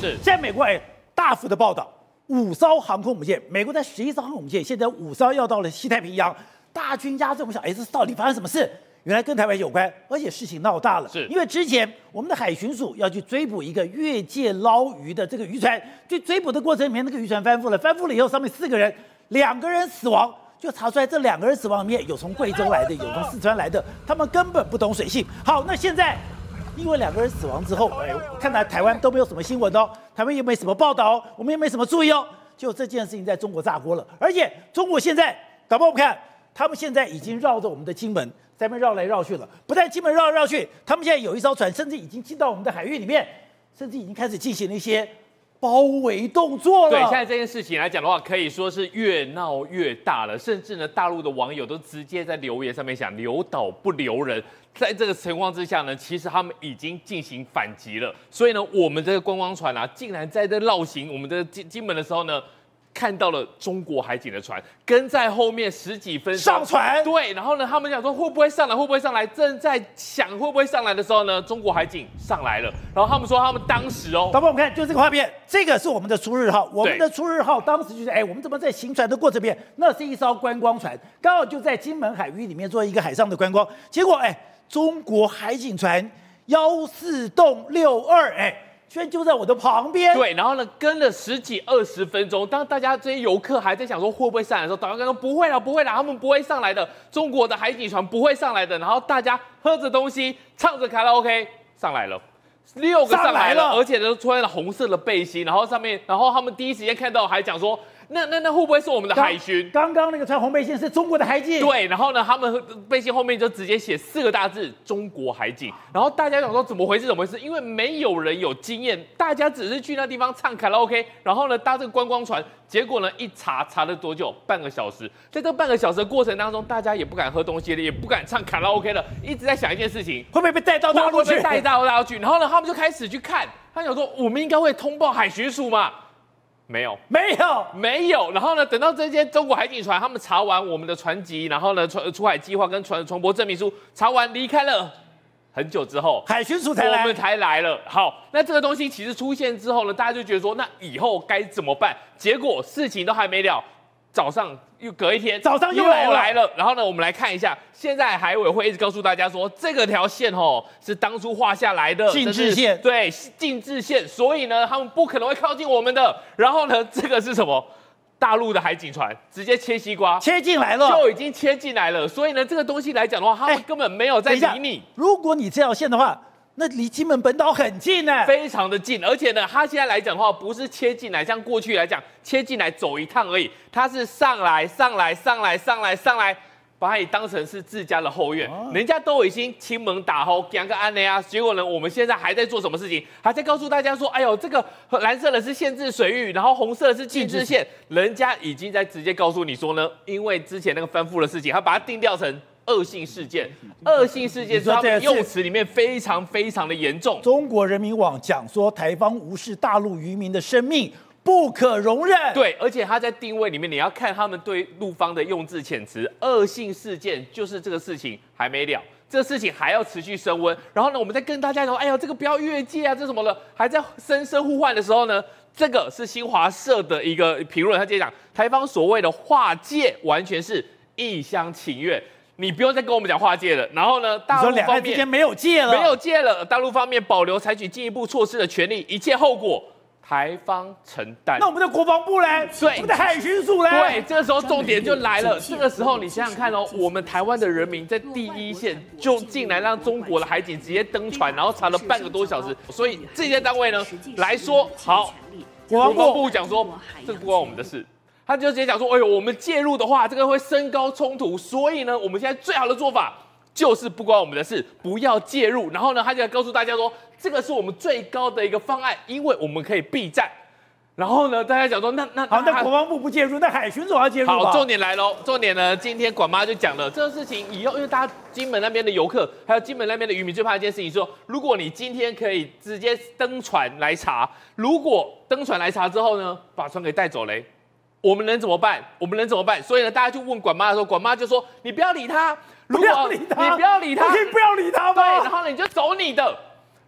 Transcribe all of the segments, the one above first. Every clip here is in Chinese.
是，现在美国哎大幅的报道，五艘航空母舰，美国在十一艘航空母舰，现在五艘要到了西太平洋，大军压阵。我们想，哎，这到底发生什么事？原来跟台湾有关，而且事情闹大了，是因为之前我们的海巡署要去追捕一个越界捞鱼的这个渔船，去追捕的过程里面，那个渔船翻覆了，翻覆了以后，上面四个人，两个人死亡，就查出来这两个人死亡里面有从贵州来的，有从四川来的，他们根本不懂水性。好，那现在因为两个人死亡之后，哎，看来台湾都没有什么新闻哦，台湾也没什么报道哦，我们也没什么注意哦，就这件事情在中国炸锅了，而且中国现在搞不我们看，他们现在已经绕着我们的金门。在那边绕来绕去了，不但金门绕来绕去，他们现在有一艘船，甚至已经进到我们的海域里面，甚至已经开始进行了一些包围动作了。对，现在这件事情来讲的话，可以说是越闹越大了，甚至呢，大陆的网友都直接在留言上面想留岛不留人。在这个情况之下呢，其实他们已经进行反击了。所以呢，我们这个观光船啊，竟然在这绕行我们的金金门的时候呢。看到了中国海警的船跟在后面十几分钟上船，对，然后呢，他们想说会不会上来，会不会上来？正在想会不会上来的时候呢，中国海警上来了。然后他们说他们当时哦，导播我们看就这个画面，这个是我们的出日号，我们的出日号当时就是哎，我们怎么在行船的过程里面，那是一艘观光船，刚好就在金门海域里面做一个海上的观光，结果哎，中国海警船幺四洞六二哎。居然就在我的旁边，对，然后呢，跟了十几二十分钟，当大家这些游客还在想说会不会上来的时候，导游跟说不会了，不会了，他们不会上来的，中国的海警船不会上来的。然后大家喝着东西，唱着卡拉 OK 上来了，六个上来了，来了而且都穿了红色的背心，然后上面，然后他们第一时间看到还讲说。那那那会不会是我们的海巡？刚刚那个穿红背心是中国的海警。对，然后呢，他们背心后面就直接写四个大字“中国海警”。然后大家想说怎么回事？怎么回事？因为没有人有经验，大家只是去那地方唱卡拉 OK，然后呢搭这个观光船，结果呢一查查了多久？半个小时。在这半个小时的过程当中，大家也不敢喝东西了，也不敢唱卡拉 OK 了，一直在想一件事情：会不会被带到大陆去？被带到大陆去？然后呢，他们就开始去看，他想说我们应该会通报海巡署嘛。没有，没有，没有。然后呢，等到这些中国海警船他们查完我们的船籍，然后呢，船出海计划跟船船舶证明书查完离开了，很久之后，海巡署才来，我们才来了。好，那这个东西其实出现之后呢，大家就觉得说，那以后该怎么办？结果事情都还没了。早上又隔一天，早上又来了，来了。然后呢，我们来看一下，现在海委会一直告诉大家说，这个条线哦是当初画下来的禁制线，对，禁制线。所以呢，他们不可能会靠近我们的。然后呢，这个是什么？大陆的海警船直接切西瓜，切进来了，就已经切进来了。所以呢，这个东西来讲的话，他们根本没有在理你。如果你这条线的话。那离金门本岛很近呢，非常的近，而且呢，他现在来讲的话，不是切进来，像过去来讲，切进来走一趟而已，他是上来，上来，上来，上来，上来，把你当成是自家的后院，哦、人家都已经亲门打后讲个安内啊，结果呢，我们现在还在做什么事情？还在告诉大家说，哎呦，这个蓝色的是限制水域，然后红色的是禁制线，人家已经在直接告诉你说呢，因为之前那个翻覆的事情，他把它定调成。恶性事件，恶性事件，他们用词里面非常非常的严重。中国人民网讲说，台方无视大陆渔民的生命，不可容忍。对，而且他在定位里面，你要看他们对陆方的用字遣词。恶性事件就是这个事情还没了，这个事情还要持续升温。然后呢，我们再跟大家说，哎呀，这个不要越界啊，这什么的，还在声声呼唤的时候呢，这个是新华社的一个评论，他直接讲，台方所谓的划界，完全是一厢情愿。你不用再跟我们讲划界了，然后呢，大陆方面两岸之间没有界了，没有界了。大陆方面保留采取进一步措施的权利，一切后果台方承担。那我们的国防部呢？对，我们的海巡署呢？对，这个时候重点就来了。这个时候你想想看哦，我们台湾的人民在第一线就进来让中国的海警直接登船，然后查了半个多小时。所以这些单位呢来说，好，国防部讲说，这不关我们的事。他就直接讲说：“哎呦，我们介入的话，这个会升高冲突，所以呢，我们现在最好的做法就是不关我们的事，不要介入。然后呢，他就告诉大家说，这个是我们最高的一个方案，因为我们可以避战。然后呢，大家讲说，那那好，那国防部不介入，那海巡总要介入。好，重点来喽，重点呢，今天管妈就讲了这个事情以后，因为大家金门那边的游客，还有金门那边的渔民最怕一件事情，说如果你今天可以直接登船来查，如果登船来查之后呢，把船给带走嘞。”我们能怎么办？我们能怎么办？所以呢，大家就问管妈的时候，管妈就说：“你不要理他，不要理他，你不要理他，你可以不要理他吗？对，然后呢，你就走你的。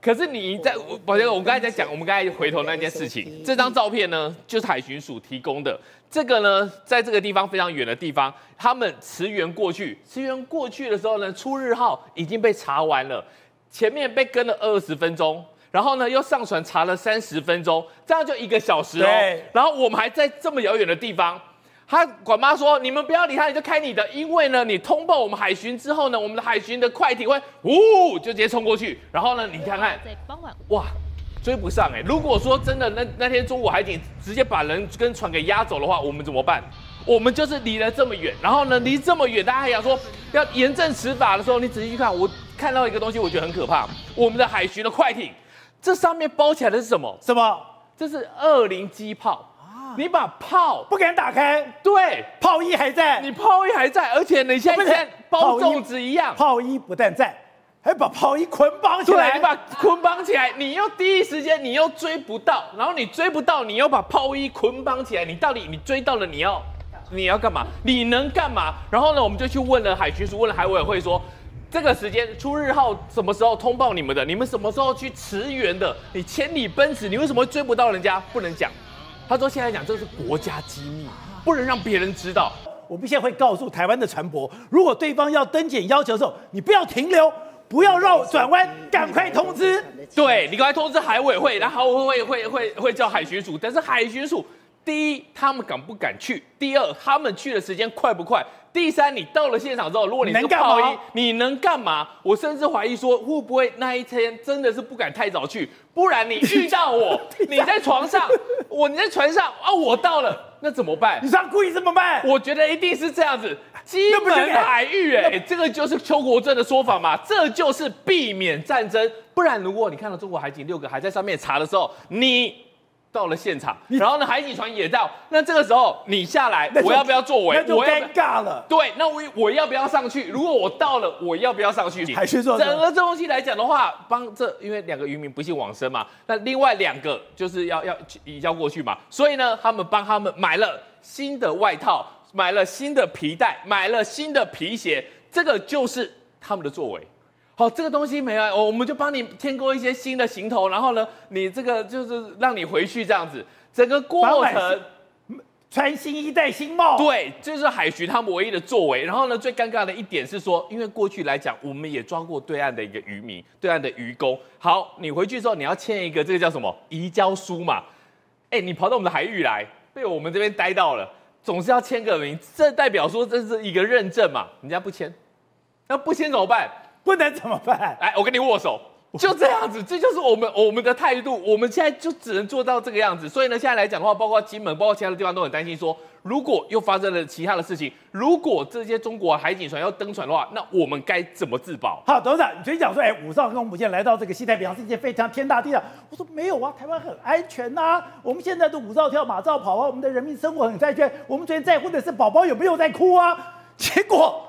可是你在，宝杰哥，我刚才在讲，我们刚才回头那件事情，这张照片呢，就是海巡署提供的。这个呢，在这个地方非常远的地方，他们驰援过去，驰援过去的时候呢，出日号已经被查完了，前面被跟了二十分钟，然后呢又上船查了三十分钟，这样就一个小时哦。然后我们还在这么遥远的地方。他管妈说：“你们不要理他，你就开你的，因为呢，你通报我们海巡之后呢，我们的海巡的快艇会呜就直接冲过去。然后呢，你看看，哇，追不上哎。如果说真的那那天中午海警直接把人跟船给压走的话，我们怎么办？我们就是离了这么远，然后呢，离这么远，大家还想说要严正执法的时候，你仔细去看，我看到一个东西，我觉得很可怕。我们的海巡的快艇，这上面包起来的是什么？什么？这是二零机炮。”你把炮不敢打开，对，炮衣还在，你炮衣还在，而且你现在包粽子一样，炮衣不但在，还把炮衣捆绑起来，对，你把捆绑起来，你又第一时间你又追不到，然后你追不到，你又把炮衣捆绑起来，你到底你追到了你要你要干嘛？你能干嘛？然后呢，我们就去问了海巡署，问了海委会说，这个时间出日号什么时候通报你们的？你们什么时候去驰援的？你千里奔驰，你为什么会追不到人家？不能讲。他说：“现在讲这是国家机密，不能让别人知道。我们现在会告诉台湾的船舶，如果对方要登检要求的时候，你不要停留，不要绕转弯，赶快通知。对，你赶快通知海委会，然后会会会会叫海巡署。但是海巡署，第一，他们敢不敢去？第二，他们去的时间快不快？第三，你到了现场之后，如果你是个炮衣，你能干嘛？我甚至怀疑说，会不会那一天真的是不敢太早去？不然你遇到我，你在床上，我你在船上啊，我到了，那怎么办？你这样故意这么办？我觉得一定是这样子，基本海域，哎，这个就是邱国正的说法嘛，这就是避免战争。不然，如果你看到中国海警六个还在上面查的时候，你。到了现场，然后呢，海警船也到。那这个时候你下来，我要不要作为？那就尴尬了。对，那我我要不要上去？如果我到了，我要不要上去？海巡说，整个这东西来讲的话，帮这因为两个渔民不幸往生嘛，那另外两个就是要要移交过去嘛，所以呢，他们帮他们买了新的外套，买了新的皮带，买了新的皮鞋，这个就是他们的作为。好，这个东西没有，我们就帮你添购一些新的行头，然后呢，你这个就是让你回去这样子，整个过程穿新衣戴新帽，对，这就是海巡他们唯一的作为。然后呢，最尴尬的一点是说，因为过去来讲，我们也抓过对岸的一个渔民，对岸的渔工。好，你回去之后你要签一个这个叫什么移交书嘛？哎，你跑到我们的海域来，被我们这边逮到了，总是要签个名，这代表说这是一个认证嘛？人家不签，那不签怎么办？不能怎么办？来，我跟你握手，就这样子，这就是我们我们的态度。我们现在就只能做到这个样子。所以呢，现在来讲的话，包括金门，包括其他的地方，都很担心说，如果又发生了其他的事情，如果这些中国海警船要登船的话，那我们该怎么自保？好，董事长，你最近讲说，哎，武少跟我们现在来到这个西太平洋是一件非常天大地的。我说没有啊，台湾很安全呐、啊。我们现在都五照跳，马照跑啊，我们的人民生活很安全。我们昨天在乎的是宝宝有没有在哭啊。结果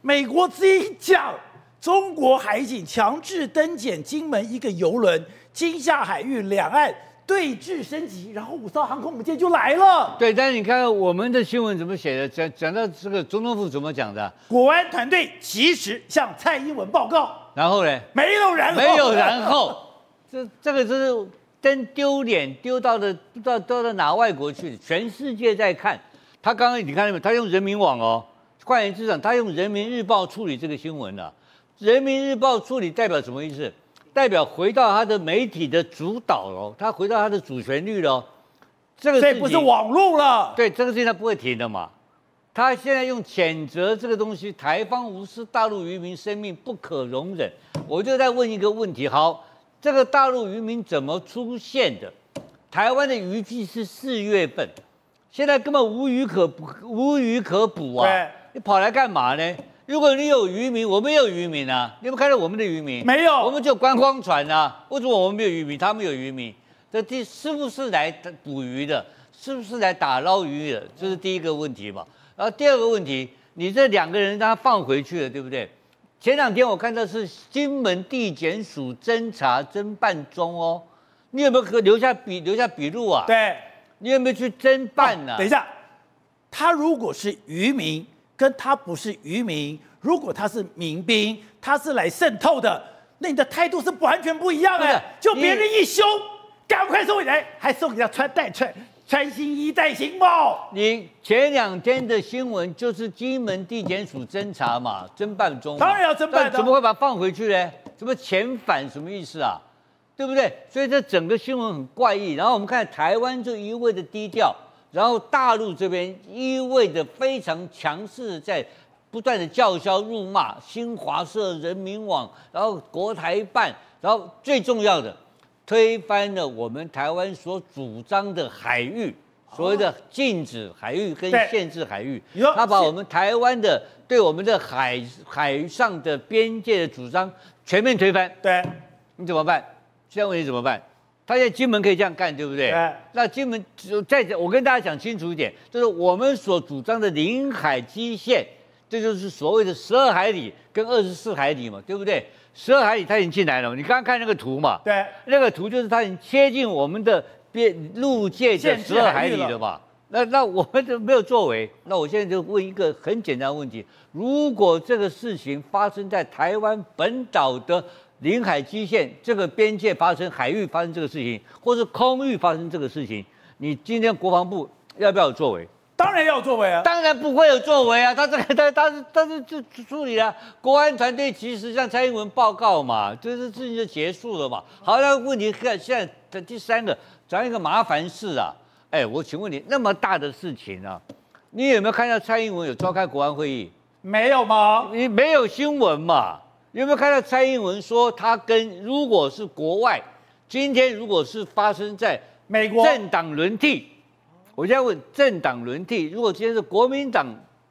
美国这一讲。中国海警强制登检金门一个游轮，金厦海域两岸对峙升级，然后五艘航空母舰就来了。对，但是你看我们的新闻怎么写的？讲讲到这个总统府怎么讲的？国安团队及时向蔡英文报告。然后呢？没有然后。没有然后。这这个就是真丢脸，丢到的不知道丢到哪外国去，全世界在看。他刚刚你看到没有？他用人民网哦，换言之讲，他用人民日报处理这个新闻了。人民日报处理代表什么意思？代表回到他的媒体的主导喽，他回到他的主旋律喽。这个这不是网络了。对，这个事情他不会停的嘛。他现在用谴责这个东西，台方无视大陆渔民生命不可容忍。我就在问一个问题：好，这个大陆渔民怎么出现的？台湾的渔季是四月份，现在根本无鱼可捕，无鱼可捕啊！你跑来干嘛呢？如果你有渔民，我们也有渔民啊！你有没有看到我们的渔民？没有，我们就观光船啊。为什么我们没有渔民？他们有渔民。这第是不是来捕鱼的？是不是来打捞鱼的？这是第一个问题嘛。然后第二个问题，你这两个人让他放回去了，对不对？前两天我看到是金门地检署侦查侦办中哦。你有没有留下笔留下笔录啊？对，你有没有去侦办呢、啊？等一下，他如果是渔民。跟他不是渔民，如果他是民兵，他是来渗透的，那你的态度是完全不一样的、就别人一凶，赶快送回来，还送给他穿戴穿穿新衣戴新帽。你前两天的新闻就是金门地检署侦查嘛，侦办中嘛，当然要侦办的怎么会把它放回去呢？怎么遣返？什么意思啊？对不对？所以这整个新闻很怪异。然后我们看台湾就一味的低调，然后大陆这边一味的非常强势，在不断的叫嚣辱骂新华社、人民网，然后国台办，然后最重要的推翻了我们台湾所主张的海域，所谓的禁止海域跟限制海域对，他把我们台湾的对我们的海海上的边界的主张全面推翻。对，你怎么办？现在问题怎么办？他现在金门可以这样干，对不对？对那金门就再讲，我跟大家讲清楚一点，就是我们所主张的领海基线，这就是所谓的十二海里跟二十四海里嘛，对不对？十二海里他已经进来了嘛，你刚刚看那个图嘛，对，那个图就是他已经切近我们的边陆界的十二海里了嘛。那那我们就没有作为。那我现在就问一个很简单的问题：如果这个事情发生在台湾本岛的领海基线这个边界发生海域发生这个事情，或是空域发生这个事情，你今天国防部要不要有作为？当然要作为啊。当然不会有作为啊！他这个他他是他是就处理了国安团队，其实向蔡英文报告嘛，这个事情就结束了嘛。好，那问题看现在的第三个，讲一个麻烦事啊。哎，我请问你，那么大的事情啊，你有没有看到蔡英文有召开国安会议？没有吗？你没有新闻嘛？有没有看到蔡英文说他跟如果是国外，今天如果是发生在美国政党轮替，我现在问政党轮替，如果今天是国民党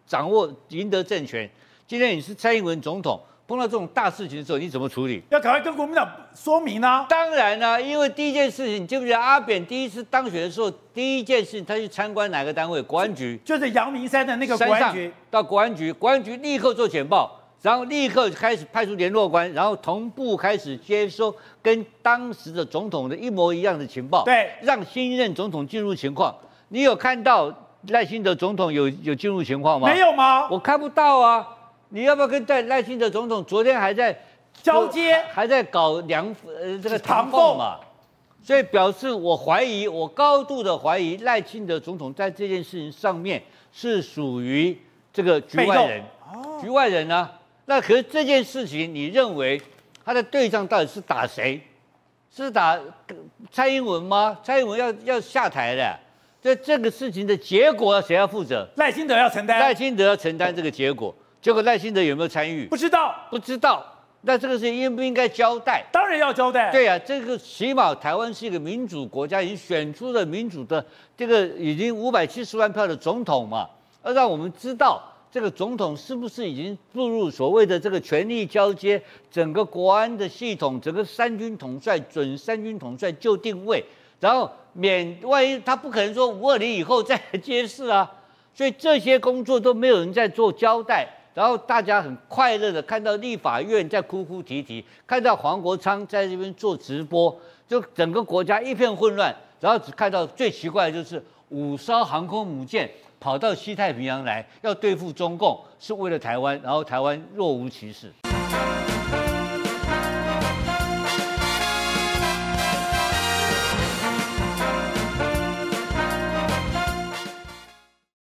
掌握赢得政权，今天你是蔡英文总统，碰到这种大事情的时候，你怎么处理？要赶快跟国民党说明啊。当然啦、啊，因为第一件事情，你记不记得阿扁第一次当选的时候，第一件事情他去参观哪个单位？国安局，就是阳明山的那个国山上安局。到国安局，国安局立刻做简报，然后立刻开始派出联络官，然后同步开始接收跟当时的总统的一模一样的情报，对，让新任总统进入情况。你有看到赖清德总统有有进入情况吗？没有吗？我看不到啊！你要不要跟赖赖清德总统昨天还在交接，还在搞梁呃这个唐凤嘛？所以表示我怀疑，我高度的怀疑赖清德总统在这件事情上面是属于这个局外人，局外人呢、啊？那可是这件事情，你认为他的对象到底是打谁？是打蔡英文吗？蔡英文要要下台的。这这个事情的结果谁要负责？赖清德要承担。赖清德要承担这个结果。结果赖清德有没有参与？不知道，不知道。那这个事情应不应该交代？当然要交代。对啊，这个起码台湾是一个民主国家，已经选出了民主的这个已经五百七十万票的总统嘛，要让我们知道这个总统是不是已经步入所谓的这个权力交接，整个国安的系统，整个三军统帅准三军统帅就定位。然后免万一他不可能说五二零以后再来揭示啊，所以这些工作都没有人在做交代，然后大家很快乐的看到立法院在哭哭啼啼，看到黄国昌在这边做直播，就整个国家一片混乱，然后只看到最奇怪的就是五艘航空母舰跑到西太平洋来要对付中共，是为了台湾，然后台湾若无其事。